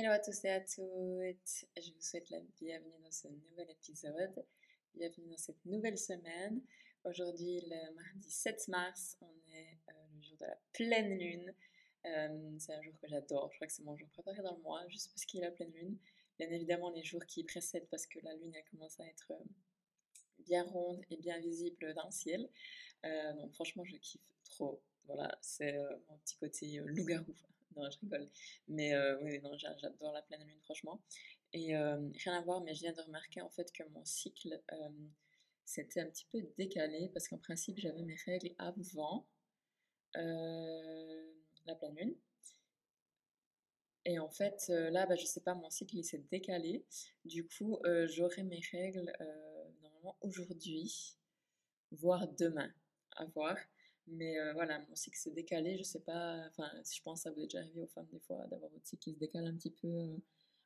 Hello à tous et à toutes, je vous souhaite la bienvenue dans ce nouvel épisode, bienvenue dans cette nouvelle semaine. Aujourd'hui, le mardi 7 mars, on est euh, le jour de la pleine lune. Euh, c'est un jour que j'adore, je crois que c'est mon jour préféré dans le mois, juste parce qu'il a la pleine lune. Bien évidemment, les jours qui précèdent, parce que la lune elle commence à être euh, bien ronde et bien visible dans le ciel. donc franchement, je kiffe trop. Voilà, c'est mon petit côté loup-garou non, je rigole. Mais euh, oui, non, j'adore la pleine lune, franchement. Et euh, rien à voir, mais je viens de remarquer en fait que mon cycle euh, s'était un petit peu décalé parce qu'en principe, j'avais mes règles avant la pleine lune. Et en fait, là, bah, je sais pas, mon cycle il s'est décalé. Du coup, j'aurai mes règles normalement aujourd'hui, voire demain. À voir. Mais euh, voilà, mon cycle s'est décalé, je sais pas, enfin, je pense que ça vous est déjà arrivé aux femmes des fois d'avoir votre cycle qui se décale un petit peu, euh,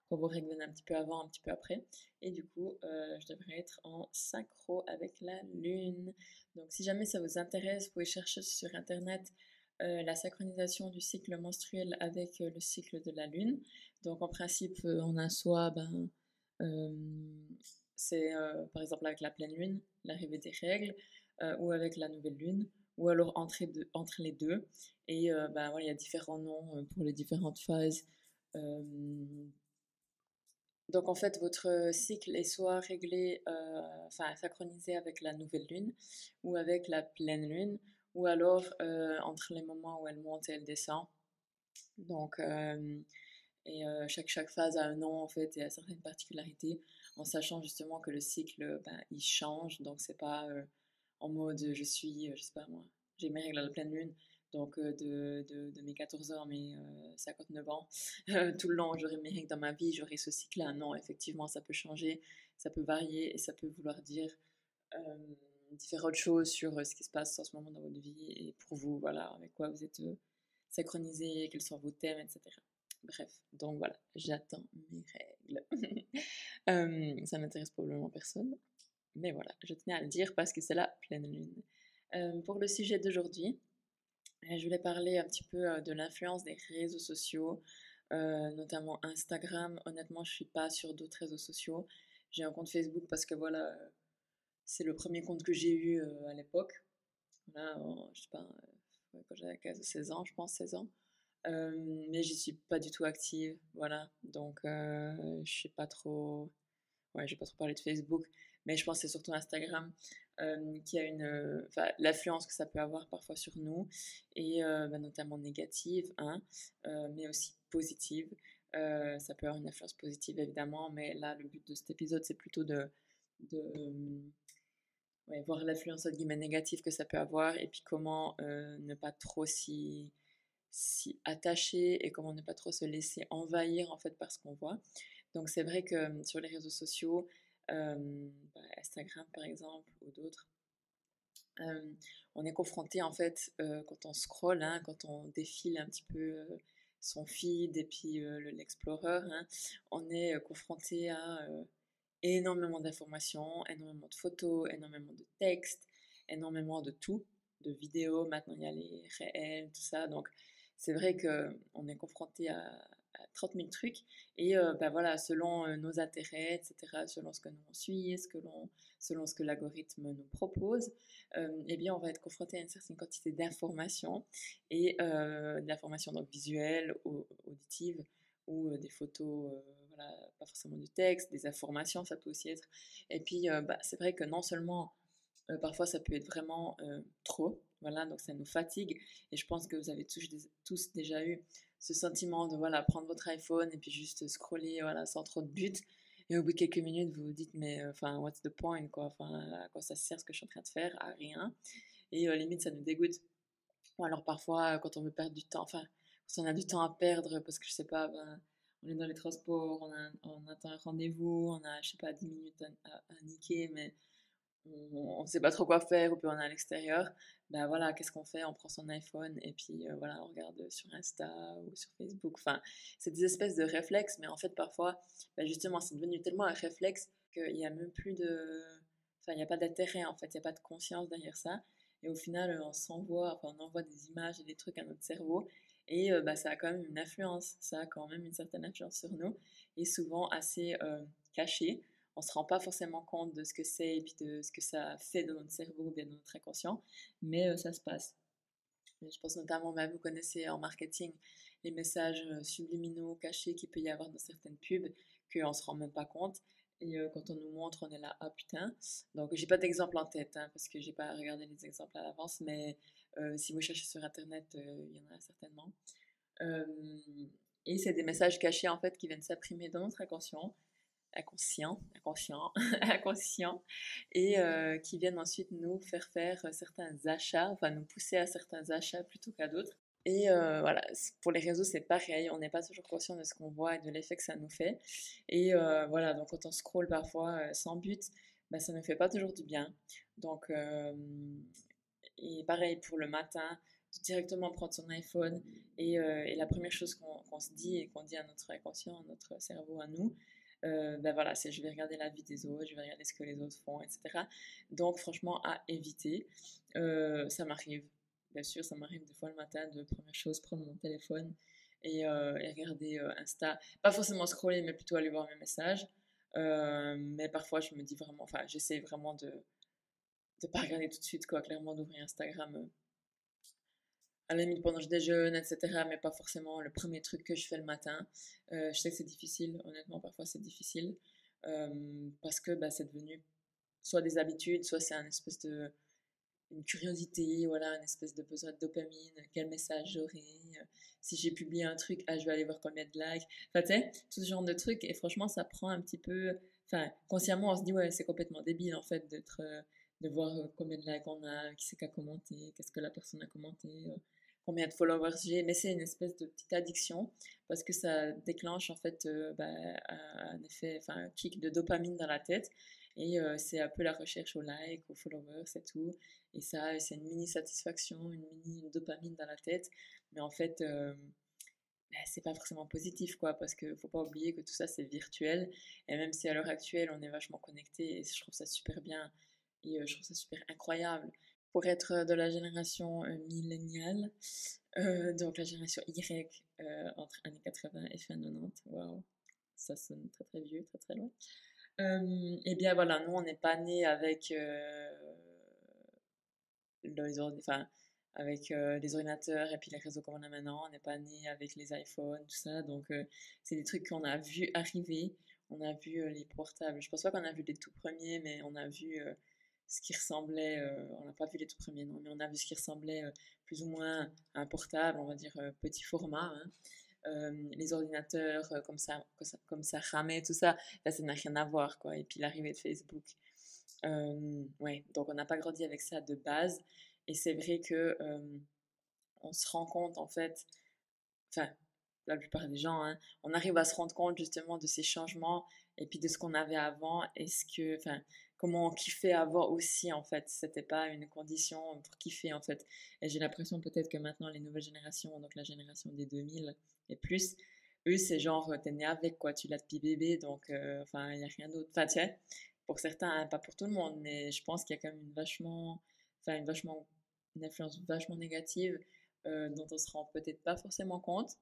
quand vos règles viennent un petit peu avant, un petit peu après. Et du coup, euh, je devrais être en synchro avec la lune. Donc si jamais ça vous intéresse, vous pouvez chercher sur internet la synchronisation du cycle menstruel avec le cycle de la lune. Donc en principe, on a soit, ben, c'est par exemple avec la pleine lune, l'arrivée des règles, ou avec la nouvelle lune ou alors entre, les deux. Et ben, voilà, il y a différents noms euh, pour les différentes phases. donc en fait, votre cycle est soit réglé, euh, enfin synchronisé avec la nouvelle lune ou avec la pleine lune, ou alors entre les moments où elle monte et elle descend. Donc, et chaque, chaque phase a un nom en fait et a certaines particularités, en sachant justement que le cycle, ben, il change, donc c'est pas en mode je suis, je sais pas moi, j'ai mes règles à la pleine lune, donc de, mes 14 ans mes 59 ans, tout le long j'aurai mes règles dans ma vie, j'aurai ce cycle-là. Non, effectivement, ça peut changer, ça peut varier et ça peut vouloir dire différentes choses sur ce qui se passe en ce moment dans votre vie et pour vous, voilà, avec quoi vous êtes synchronisé, quels sont vos thèmes, etc. Bref, donc voilà, j'attends mes règles. ça n'intéresse probablement personne. Mais voilà, je tenais à le dire parce que c'est la pleine lune. Euh, pour le sujet d'aujourd'hui, euh, je voulais parler un petit peu euh, de l'influence des réseaux sociaux, notamment Instagram. Honnêtement, je suis pas sur d'autres réseaux sociaux. J'ai un compte Facebook parce que voilà, c'est le premier compte que j'ai eu à l'époque. Là, je sais pas, quand j'avais 15 ou 16 ans, je pense 16 ans. mais j'y suis pas du tout active, voilà. Donc, je suis pas trop. Ouais, je vais pas trop parler de Facebook mais je pense que c'est surtout Instagram euh, qui a une, euh, l'influence que ça peut avoir parfois sur nous, et euh, bah, notamment négative, hein, mais aussi positive. ça peut avoir une influence positive évidemment, mais là le but de cet épisode c'est plutôt de, de voir l'influence négative que ça peut avoir et puis comment ne pas trop s'y attacher et comment ne pas trop se laisser envahir en fait par ce qu'on voit. Donc c'est vrai que sur les réseaux sociaux, Instagram par exemple ou d'autres, on est confronté en fait quand on scrolle, hein, quand on défile un petit peu son feed et puis l'Explorer, hein, on est confronté à énormément d'informations, énormément de photos, énormément de textes, énormément de tout, de vidéos, maintenant il y a les réels, tout ça, donc c'est vrai qu'on est confronté à, 30 000 trucs. Et euh, bah voilà, selon euh, nos intérêts, etc., selon ce que nous on suit, selon ce que l'algorithme nous propose, euh, eh bien, on va être confronté à une certaine quantité d'informations et d'informations donc visuelles, auditives ou des photos, voilà, pas forcément du texte, des informations, ça peut aussi être. Et puis, bah, c'est vrai que non seulement parfois ça peut être vraiment trop, voilà, donc ça nous fatigue. Et je pense que vous avez tous, tous déjà eu ce sentiment de voilà, prendre votre iPhone et puis juste scroller voilà, sans trop de but. Et au bout de quelques minutes, vous vous dites, mais enfin, what's the point quoi? Enfin, À quoi ça sert ce que je suis en train de faire? À rien. Et euh, limite, ça nous dégoûte. Ou alors parfois, quand on veut perdre du temps, enfin, quand on a du temps à perdre parce que je sais pas, ben, on est dans les transports, on attend un rendez-vous, on a, je sais pas, 10 minutes à, à niquer, mais on ne sait pas trop quoi faire ou puis on est à l'extérieur, ben voilà, qu'est-ce qu'on fait? On prend son iPhone et puis euh, voilà, on regarde sur Insta ou sur Facebook. Enfin, c'est des espèces de réflexes, mais en fait parfois, ben justement, c'est devenu tellement un réflexe qu'il n'y a même plus de... Enfin, il n'y a pas d'intérêt en fait, il n'y a pas de conscience derrière ça. Et au final, on s'envoie, enfin, on envoie des images et des trucs à notre cerveau. Et bah, ça a quand même une influence, ça a quand même une certaine influence sur nous, et souvent assez cachée. On ne se rend pas forcément compte de ce que c'est et puis de ce que ça fait dans notre cerveau ou bien dans notre inconscient, mais ça se passe. Je pense notamment, bah, vous connaissez en marketing les messages subliminaux cachés qu'il peut y avoir dans certaines pubs, qu'on ne se rend même pas compte. Et quand on nous montre, on est là, ah putain. Donc, j'ai pas d'exemple en tête, hein, parce que j'ai pas regardé les exemples à l'avance, mais si vous cherchez sur Internet, il y en a certainement. et c'est des messages cachés, en fait, qui viennent s'imprimer dans notre inconscient, inconscient, inconscient, inconscient, et qui viennent ensuite nous faire faire certains achats, enfin nous pousser à certains achats plutôt qu'à d'autres. Et euh, voilà, pour les réseaux, c'est pareil. On n'est pas toujours conscient de ce qu'on voit et de l'effet que ça nous fait. Et euh, voilà, donc quand on scrolle parfois euh, sans but, bah, ça ne fait pas toujours du bien. Donc, et pareil pour le matin, directement prendre son iPhone et la première chose qu'on se dit et qu'on dit à notre inconscient, à notre cerveau, à nous, ben voilà, je vais regarder la vie des autres, je vais regarder ce que les autres font, etc. Donc franchement, à éviter. ça m'arrive bien sûr, ça m'arrive des fois le matin de première chose prendre mon téléphone et, euh, regarder euh, Insta. Pas forcément scroller, mais plutôt aller voir mes messages. Euh, mais parfois, je me dis vraiment, enfin, j'essaie vraiment de ne pas regarder tout de suite, quoi, clairement d'ouvrir Instagram à la pendant que je déjeune, etc. Mais pas forcément le premier truc que je fais le matin. je sais que c'est difficile, honnêtement, parfois c'est difficile. parce que bah, c'est devenu soit des habitudes, soit c'est un espèce de curiosité, voilà, une espèce de besoin de dopamine, quel message j'aurai, euh, si j'ai publié un truc, ah, je vais aller voir combien de likes, enfin, tu sais, tout ce genre de trucs, et franchement, ça prend un petit peu, enfin, consciemment, on se dit, ouais, c'est complètement débile, en fait, d'être, euh, de voir euh, combien de likes on a, qui c'est qui a commenté, qu'est-ce que la personne a commenté, combien de followers j'ai, mais c'est une espèce de petite addiction, parce que ça déclenche, en fait, bah, un effet, enfin, un kick de dopamine dans la tête, et c'est un peu la recherche aux likes, aux followers, c'est tout. Et ça, c'est une mini satisfaction, une mini dopamine dans la tête. Mais en fait, euh, bah, c'est pas forcément positif, quoi, parce qu'il faut pas oublier que tout ça, c'est virtuel. Et même si à l'heure actuelle, on est vachement connecté, et je trouve ça super bien, et je trouve ça super incroyable. Pour être de la génération milléniale, donc la génération Y, entre années 80 et fin 90, waouh, ça sonne très très vieux, très très loin. Et eh bien voilà, nous on n'est pas nés avec, les, enfin, avec les ordinateurs et puis les réseaux comme on a maintenant, on n'est pas nés avec les iPhones, tout ça, donc c'est des trucs qu'on a vu arriver, on a vu les portables, je pense pas qu'on a vu les tout premiers, mais on a vu ce qui ressemblait, on n'a pas vu les tout premiers non, mais on a vu ce qui ressemblait plus ou moins à un portable, on va dire petit format, hein. Euh, les ordinateurs, euh, comme, ça, comme ça ramait, tout ça, là, ça n'a rien à voir, quoi. Et puis l'arrivée de Facebook. Euh, ouais, donc on n'a pas grandi avec ça de base. Et c'est vrai que on se rend compte, en fait, enfin, la plupart des gens, hein, on arrive à se rendre compte justement de ces changements et puis de ce qu'on avait avant. Est-ce que, enfin, comment kiffait avant aussi, en fait. C'était pas une condition pour kiffer, en fait. Et j'ai l'impression peut-être que maintenant, les nouvelles générations, donc la génération des 2000, et plus, eux, c'est genre, t'es né avec, quoi, tu l'as depuis bébé, donc, euh, enfin, il n'y a rien d'autre. Enfin, tu sais, pour certains, hein, pas pour tout le monde, mais je pense qu'il y a quand même une vachement, enfin, une vachement, une influence vachement négative euh, dont on se rend peut-être pas forcément compte.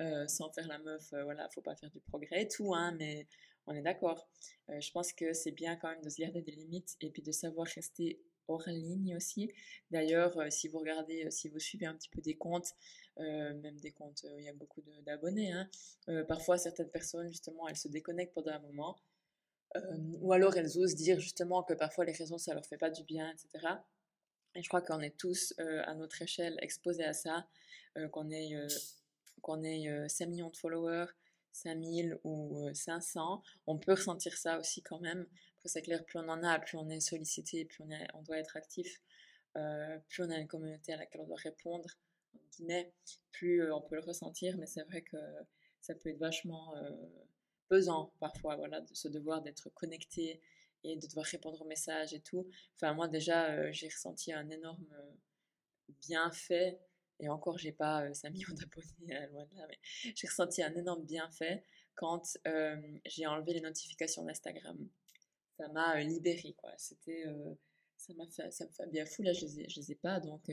Euh, sans faire la meuf, voilà, faut pas faire du progrès et tout, hein, mais on est d'accord. je pense que c'est bien quand même de se garder des limites et puis de savoir rester hors ligne aussi. D'ailleurs, si vous regardez, si vous suivez un petit peu des comptes, euh, même des comptes où il y a beaucoup d'abonnés. Hein. Euh, parfois, certaines personnes, justement, elles se déconnectent pendant un moment. Euh, ou alors, elles osent dire justement que parfois les raisons, ça leur fait pas du bien, etc. Et je crois qu'on est tous, à notre échelle, exposés à ça. qu'on ait, qu'on ait 5 millions de followers, 5000 ou 500, on peut ressentir ça aussi quand même. c'est clair, plus on en a, plus on est sollicité, plus on, doit être actif, plus on a une communauté à laquelle on doit répondre, plus euh, on peut le ressentir, mais c'est vrai que ça peut être vachement euh, pesant parfois, voilà, ce devoir d'être connecté et de devoir répondre aux messages et tout. Enfin, moi déjà, euh, j'ai ressenti un énorme bienfait, et encore, j'ai pas 5 millions d'abonnés, loin de là, mais j'ai ressenti un énorme bienfait quand j'ai enlevé les notifications d'Instagram. Ça m'a libéré, quoi. C'était, ça m'a fait, ça me fait bien fou, là, je les ai, je les ai pas, donc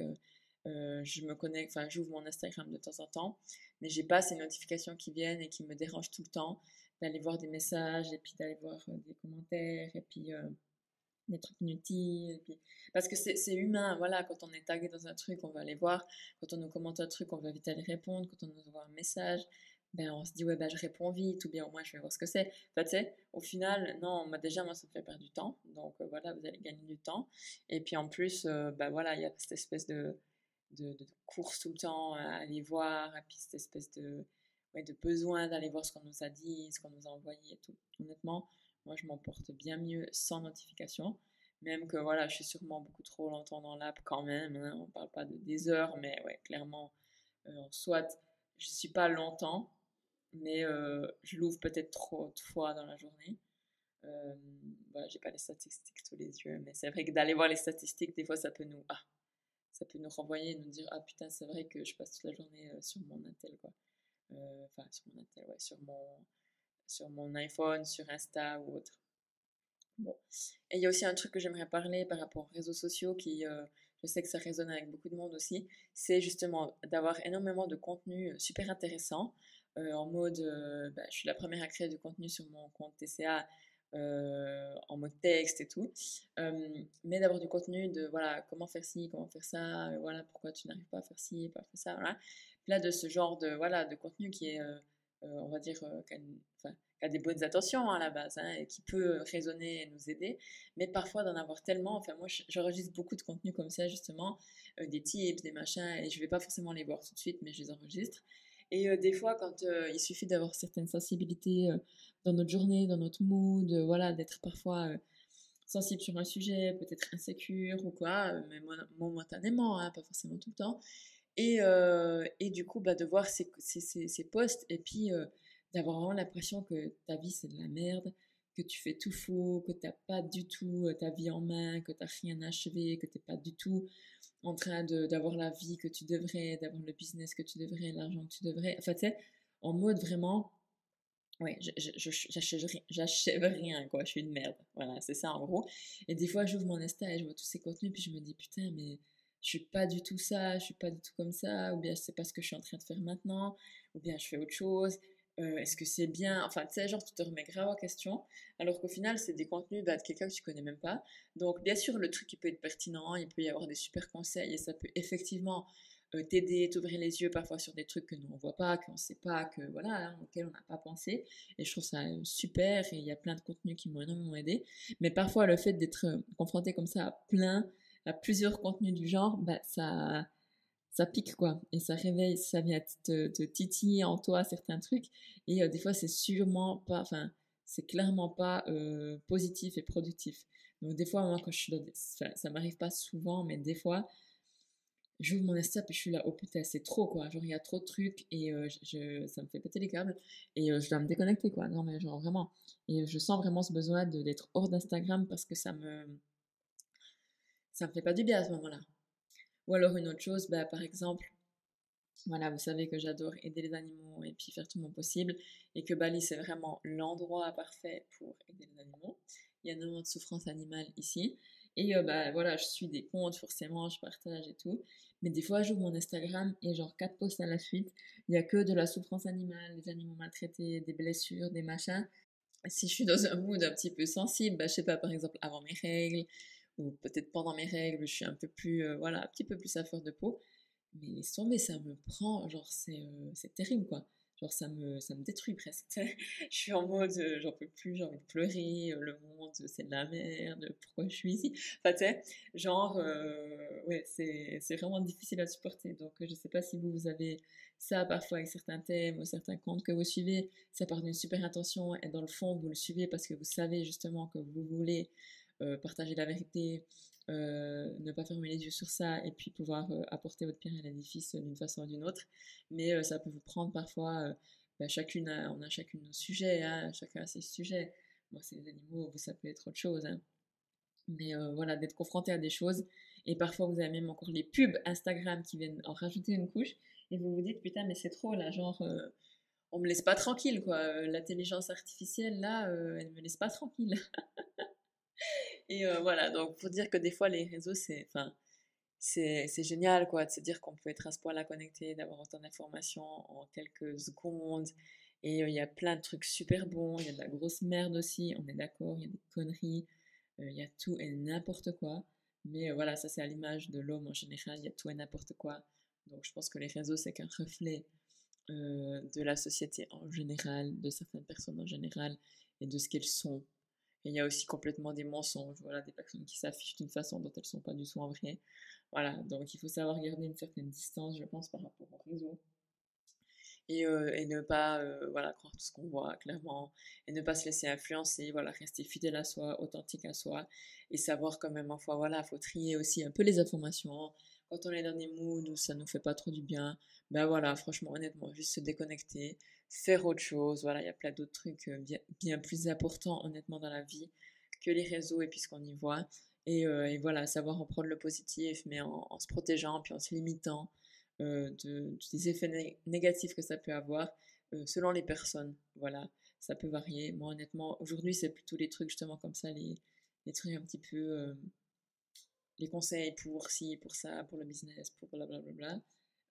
je me connecte, enfin j'ouvre mon Instagram de temps en temps, mais j'ai pas ces notifications qui viennent et qui me dérangent tout le temps d'aller voir des messages et puis d'aller voir des commentaires et puis des trucs inutiles. Parce que c'est humain, voilà, quand on est tagué dans un truc, on va aller voir. Quand on nous commente un truc, on va vite aller répondre. Quand on nous envoie un message, ben, on se dit, ouais, ben, je réponds vite, ou bien au moins je vais voir ce que c'est. tu sais, au final, non, déjà, moi, ça me fait perdre du temps. Donc, euh, voilà, vous allez gagner du temps. Et puis, en plus, euh, ben, voilà, il y a cette espèce de, de, course tout le temps à aller voir, et puis cette espèce de, de besoin d'aller voir ce qu'on nous a dit, ce qu'on nous a envoyé et tout. Honnêtement, moi, je m'en porte bien mieux sans notification. Même que voilà, je suis sûrement beaucoup trop longtemps dans l'app quand même. Hein. On parle pas de des heures, mais ouais, clairement, euh, soit je suis pas longtemps, mais euh, je l'ouvre peut-être trop de fois dans la journée. Euh, voilà, j'ai pas les statistiques sous les yeux, mais c'est vrai que d'aller voir les statistiques, des fois, ça peut nous, ah, ça peut nous renvoyer, nous dire, ah putain, c'est vrai que je passe toute la journée euh, sur mon Intel, quoi. Enfin, sur mon Intel, ouais, sur mon, sur mon iPhone, sur Insta ou autre. Bon. Et il y a aussi un truc que j'aimerais parler par rapport aux réseaux sociaux qui, euh, je sais que ça résonne avec beaucoup de monde aussi, c'est justement d'avoir énormément de contenu euh, super intéressant. Euh, en mode, bah, je suis la première à créer du contenu sur mon compte TCA en mode texte et tout. mais d'avoir du contenu de voilà, comment faire ci, comment faire ça, voilà, pourquoi tu n'arrives pas à faire ci, pas à faire ça, voilà. Là, de ce genre de, voilà, de contenu qui est on va dire, euh, qui a, des bonnes intentions hein, à la base, hein, et qui peut raisonner et nous aider, mais parfois d'en avoir tellement, enfin moi j'enregistre beaucoup de contenu comme ça justement, euh, des tips, des machins, et je vais pas forcément les voir tout de suite, mais je les enregistre. Et des fois, quand il suffit d'avoir certaines sensibilités dans notre journée, dans notre mood, voilà, d'être parfois sensible sur un sujet, peut-être insécure ou quoi, mais momentanément, hein, pas forcément tout le temps, et, euh, et du coup, bah, de voir ces, ces, ces, posts et puis euh, d'avoir vraiment l'impression que ta vie c'est de la merde, que tu fais tout faux, que tu n'as pas du tout euh, ta vie en main, que tu n'as rien achevé, que tu n'es pas du tout en train d'avoir la vie que tu devrais, d'avoir le business que tu devrais, l'argent que tu devrais. Enfin, tu sais, en mode vraiment, ouais, j'achève rien, quoi, je suis une merde. Voilà, c'est ça en gros. Et des fois, j'ouvre mon Insta et je vois tous ces contenus, puis je me dis, putain, mais je suis pas du tout ça, je suis pas du tout comme ça, ou bien je sais pas ce que je suis en train de faire maintenant, ou bien je fais autre chose. Euh, est-ce que c'est bien Enfin, tu sais, genre, tu te remets grave en question, alors qu'au final, c'est des contenus bah, de quelqu'un que tu connais même pas. Donc, bien sûr, le truc, il peut être pertinent, il peut y avoir des super conseils, et ça peut effectivement euh, t'aider, t'ouvrir les yeux parfois sur des trucs que nous, on voit pas, qu'on sait pas, que voilà, hein, auxquels on n'a pas pensé. Et je trouve ça euh, super, et il y a plein de contenus qui m'ont énormément aidé. Mais parfois, le fait d'être confronté comme ça à plein à plusieurs contenus du genre, bah, ça, ça pique quoi. Et ça réveille, ça vient te, titiller en toi certains trucs. Et euh, des fois, c'est sûrement pas, enfin, c'est clairement pas euh, positif et productif. Donc, des fois, moi, quand je suis ça, ça m'arrive pas souvent, mais des fois, j'ouvre mon Insta et je suis là, oh putain, c'est trop quoi. Genre, il y a trop de trucs et euh, je, ça me fait péter les câbles et je dois me déconnecter quoi. Non, mais genre vraiment. Et je sens vraiment ce besoin d'être hors d'Instagram parce que ça me ça me fait pas du bien à ce moment-là. Ou alors une autre chose, bah, par exemple, voilà, vous savez que j'adore aider les animaux et puis faire tout mon possible, et que Bali c'est vraiment l'endroit parfait pour aider les animaux. Il y a énormément de souffrance animale ici, et euh, bah voilà, je suis des comptes forcément, je partage et tout, mais des fois j'ouvre mon Instagram et genre quatre posts à la suite, il y a que de la souffrance animale, des animaux maltraités, des blessures, des machins. Si je suis dans un mood un petit peu sensible, bah, je sais pas, par exemple avant mes règles, ou peut-être pendant mes règles, je suis un peu plus, euh, voilà, un petit peu plus à fleur de peau. Mais laisse tomber, ça me prend, genre, c'est euh, c'est terrible, quoi. Genre, ça me, ça me détruit presque. je suis en mode, euh, j'en peux plus, j'ai envie de pleurer, le monde, c'est de la merde, pourquoi je suis ici? Enfin, tu sais, genre, ouais, c'est vraiment difficile à supporter. Donc, je sais pas si vous, vous avez ça parfois avec certains thèmes ou certains comptes que vous suivez, ça part d'une super intention et dans le fond, vous le suivez parce que vous savez justement que vous voulez partager la vérité, euh, ne pas fermer les yeux sur ça et puis pouvoir euh, apporter votre pierre à l'édifice d'une façon ou d'une autre. Mais ça peut vous prendre parfois, bah, chacune on a chacune nos sujets, hein, chacun a ses sujets. Moi, c'est les animaux, vous, ça peut être autre chose. Hein. Mais voilà, d'être confronté à des choses. Et parfois, vous avez même encore les pubs Instagram qui viennent en rajouter une couche. Et vous vous dites, putain, mais c'est trop là, genre, on me laisse pas tranquille, quoi. L'intelligence artificielle, là, elle me laisse pas tranquille. Et euh, voilà, donc pour dire que des fois les réseaux, c'est, enfin, c'est génial, quoi, de se dire qu'on peut être à ce point-là connecté, d'avoir autant d'informations en quelques secondes. Et il y a plein de trucs super bons, il y a de la grosse merde aussi, on est d'accord, il y a des conneries, il y a tout et n'importe quoi. Mais voilà, ça c'est à l'image de l'homme en général, il y a tout et n'importe quoi. Donc je pense que les réseaux, c'est qu'un reflet de la société en général, de certaines personnes en général, et de ce qu'elles sont. Il y a aussi complètement des mensonges, voilà, des personnes qui s'affichent d'une façon dont elles ne sont pas du tout en vrai. Voilà, donc il faut savoir garder une certaine distance, je pense, par rapport au réseau. Et, et ne pas voilà, croire tout ce qu'on voit, clairement. Et ne pas se laisser influencer, voilà, rester fidèle à soi, authentique à soi. Et savoir quand même, enfin voilà, il faut trier aussi un peu les informations. Quand on est dans des moods où ça nous fait pas trop du bien, ben voilà, franchement, honnêtement, juste se déconnecter, faire autre chose. Voilà, il y a plein d'autres trucs bien, bien, plus importants, honnêtement, dans la vie que les réseaux et puis ce qu'on y voit. Et, et, voilà, savoir en prendre le positif, mais en, se protégeant, puis en se limitant euh, de, des effets négatifs que ça peut avoir euh, selon les personnes. Voilà, ça peut varier. Moi, honnêtement, aujourd'hui, c'est plutôt les trucs justement comme ça, les, les trucs un petit peu. Euh, les conseils pour ci, pour ça, pour le business, pour blablabla.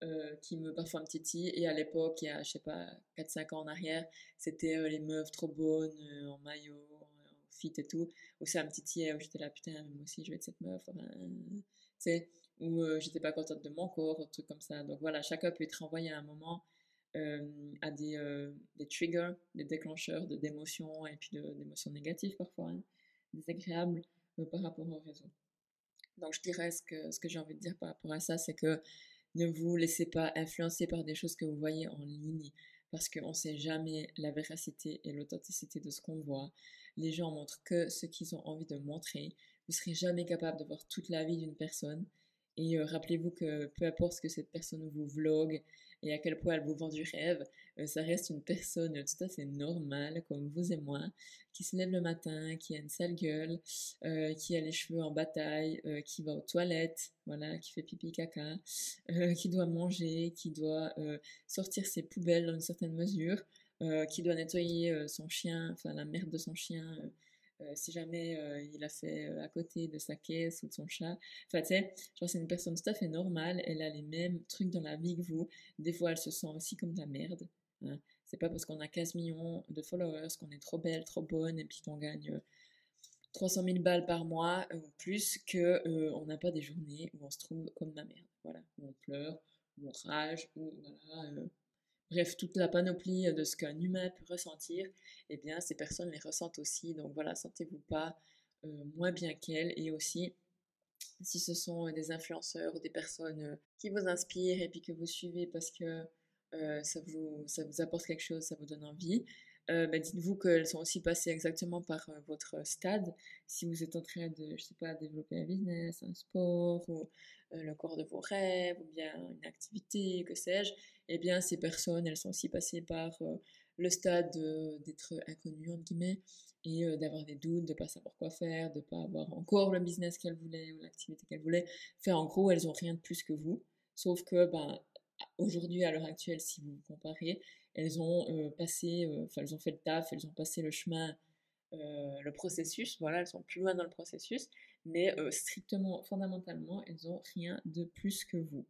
Euh, qui me parfois un petit et à l'époque il y a je sais pas 4-5 ans en arrière c'était les meufs trop bonnes en maillot en fit et tout ou c'est un petit où j'étais là putain moi aussi je vais être cette meuf tu sais euh, j'étais pas contente de mon corps, un truc comme ça. Donc voilà, chacun peut être envoyé à un moment euh, à des, euh, des triggers, des déclencheurs d'émotions et puis d'émotions négatives parfois, hein, désagréables par rapport au réseau. Donc je dirais ce que, ce que j'ai envie de dire par rapport à ça, c'est que ne vous laissez pas influencer par des choses que vous voyez en ligne parce qu'on ne sait jamais la véracité et l'authenticité de ce qu'on voit. Les gens montrent que ce qu'ils ont envie de montrer. Vous ne serez jamais capable de voir toute la vie d'une personne. Et euh, rappelez-vous que peu importe ce que cette personne vous vlog et à quel point elle vous vend du rêve, euh, ça reste une personne tout à fait normale, comme vous et moi, qui se lève le matin, qui a une sale gueule, euh, qui a les cheveux en bataille, qui va aux toilettes, voilà, qui fait pipi caca, qui doit manger, qui doit sortir ses poubelles dans une certaine mesure, qui doit nettoyer son chien, enfin la merde de son chien euh, si jamais euh, il a fait euh, à côté de sa caisse ou de son chat. Enfin, tu sais, genre, c'est une personne tout à fait normale, elle a les mêmes trucs dans la vie que vous. Des fois, elle se sent aussi comme de la merde. Hein. C'est pas parce qu'on a 15 millions de followers qu'on est trop belle, trop bonne et puis qu'on gagne 300 000 balles par mois ou plus que on n'a pas des journées où on se trouve comme de la merde. Voilà, où on pleure, où on rage, où voilà, bref, toute la panoplie de ce qu'un humain peut ressentir, eh bien, ces personnes les ressentent aussi. Donc voilà, sentez-vous pas euh, moins bien qu'elles. Et aussi, si ce sont des influenceurs ou des personnes euh, qui vous inspirent et puis que vous suivez parce que euh, ça, vous, ça vous apporte quelque chose, ça vous donne envie, bah, dites-vous qu'elles sont aussi passées exactement par votre stade. Si vous êtes en train de, je sais pas, développer un business, un sport, ou le corps de vos rêves, ou bien une activité, que sais-je, eh bien, ces personnes, elles sont aussi passées par le stade d'être inconnues, entre guillemets, et d'avoir des doutes, de ne pas savoir quoi faire, de ne pas avoir encore le business qu'elles voulaient ou l'activité qu'elles voulaient. Enfin, en gros, elles n'ont rien de plus que vous. Sauf que, ben, aujourd'hui, à l'heure actuelle, si vous comparez, elles ont passé, enfin, elles ont fait le taf, elles ont passé le chemin, le processus, voilà, elles sont plus loin dans le processus, mais strictement, fondamentalement, elles n'ont rien de plus que vous.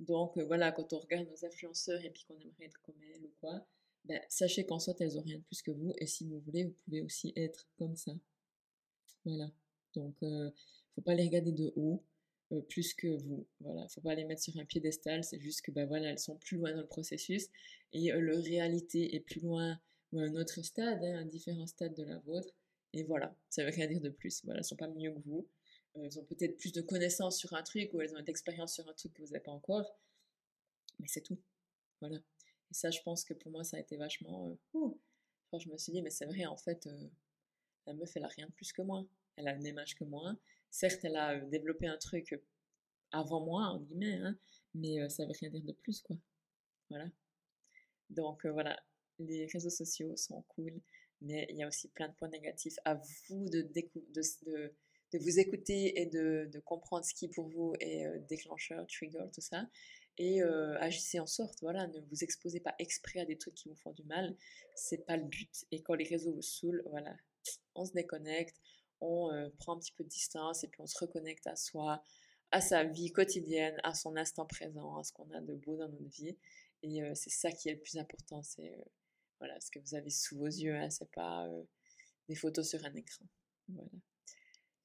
Donc voilà, quand on regarde nos influenceurs et puis qu'on aimerait être comme elles ou quoi, ben, sachez qu'en soit elles n'ont rien de plus que vous et si vous voulez, vous pouvez aussi être comme ça. Voilà. Donc, ne faut pas les regarder de haut plus que vous. Voilà, faut pas les mettre sur un piédestal. C'est juste que ben voilà, elles sont plus loin dans le processus et leur réalité est plus loin ou un autre stade, hein, un différent stade de la vôtre. Et voilà, ça veut rien dire de plus. Voilà, elles sont pas mieux que vous. Elles ont peut-être plus de connaissances sur un truc ou elles ont d'expérience sur un truc que vous n'avez pas encore. Mais c'est tout. Voilà. Et ça, je pense que pour moi, ça a été vachement. Euh, je me suis dit, mais c'est vrai, en fait, euh, la meuf, elle a rien de plus que moi. Elle a le même âge que moi. Certes, elle a développé un truc avant moi, en guillemets, hein, mais ça veut rien dire de plus, quoi. Voilà. Donc, voilà. Les réseaux sociaux sont cool, mais il y a aussi plein de points négatifs. À vous de, vous écouter et de, de, comprendre ce qui pour vous est déclencheur, trigger, tout ça et agissez en sorte, voilà, ne vous exposez pas exprès à des trucs qui vous font du mal, c'est pas le but. Et quand les réseaux vous saoulent, voilà, on se déconnecte, on prend un petit peu de distance et puis on se reconnecte à soi, à sa vie quotidienne, à son instant présent, à ce qu'on a de beau dans notre vie. Et c'est ça qui est le plus important, c'est voilà, ce que vous avez sous vos yeux, hein, c'est pas des photos sur un écran. Voilà.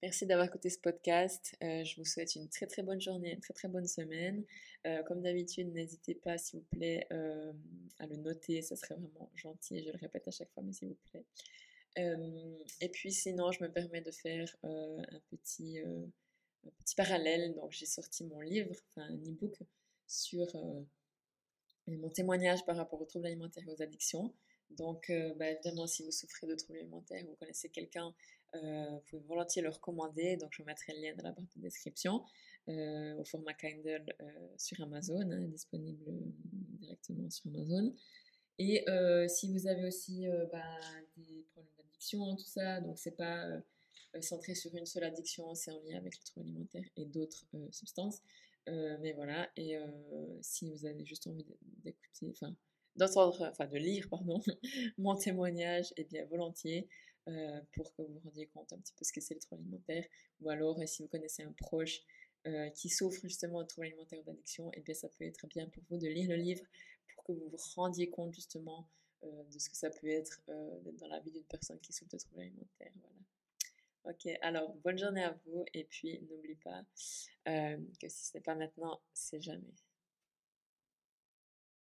Merci d'avoir écouté ce podcast. Euh, je vous souhaite une très très bonne journée, une très très bonne semaine. Euh, comme d'habitude, n'hésitez pas, s'il vous plaît, euh, à le noter. Ça serait vraiment gentil. Je le répète à chaque fois, mais s'il vous plaît. Et puis sinon, je me permets de faire un petit, un, petit, parallèle. Donc, j'ai sorti mon livre, enfin un e-book sur mon témoignage par rapport aux troubles alimentaires et aux addictions. Donc, bah, évidemment, si vous souffrez de troubles alimentaires, vous connaissez quelqu'un vous pouvez volontiers le recommander, donc je mettrai le lien dans la barre de description, au format Kindle sur Amazon, hein, disponible directement sur Amazon. Et si vous avez aussi bah, des problèmes tout ça, donc c'est pas centré sur une seule addiction, c'est en lien avec le trouble alimentaire et d'autres substances. mais voilà, et si vous avez juste envie d'écouter, enfin, d'entendre, enfin de lire, pardon, mon témoignage, et eh bien volontiers. Euh, pour que vous vous rendiez compte un petit peu ce que c'est le trouble alimentaire. Ou alors, euh, si vous connaissez un proche euh, qui souffre justement de trouble alimentaire d'addiction, et eh bien ça peut être bien pour vous de lire le livre pour que vous vous rendiez compte justement de ce que ça peut être dans la vie d'une personne qui souffre de trouble alimentaire. Voilà. Ok, alors bonne journée à vous et puis n'oubliez pas que si ce n'est pas maintenant, c'est jamais.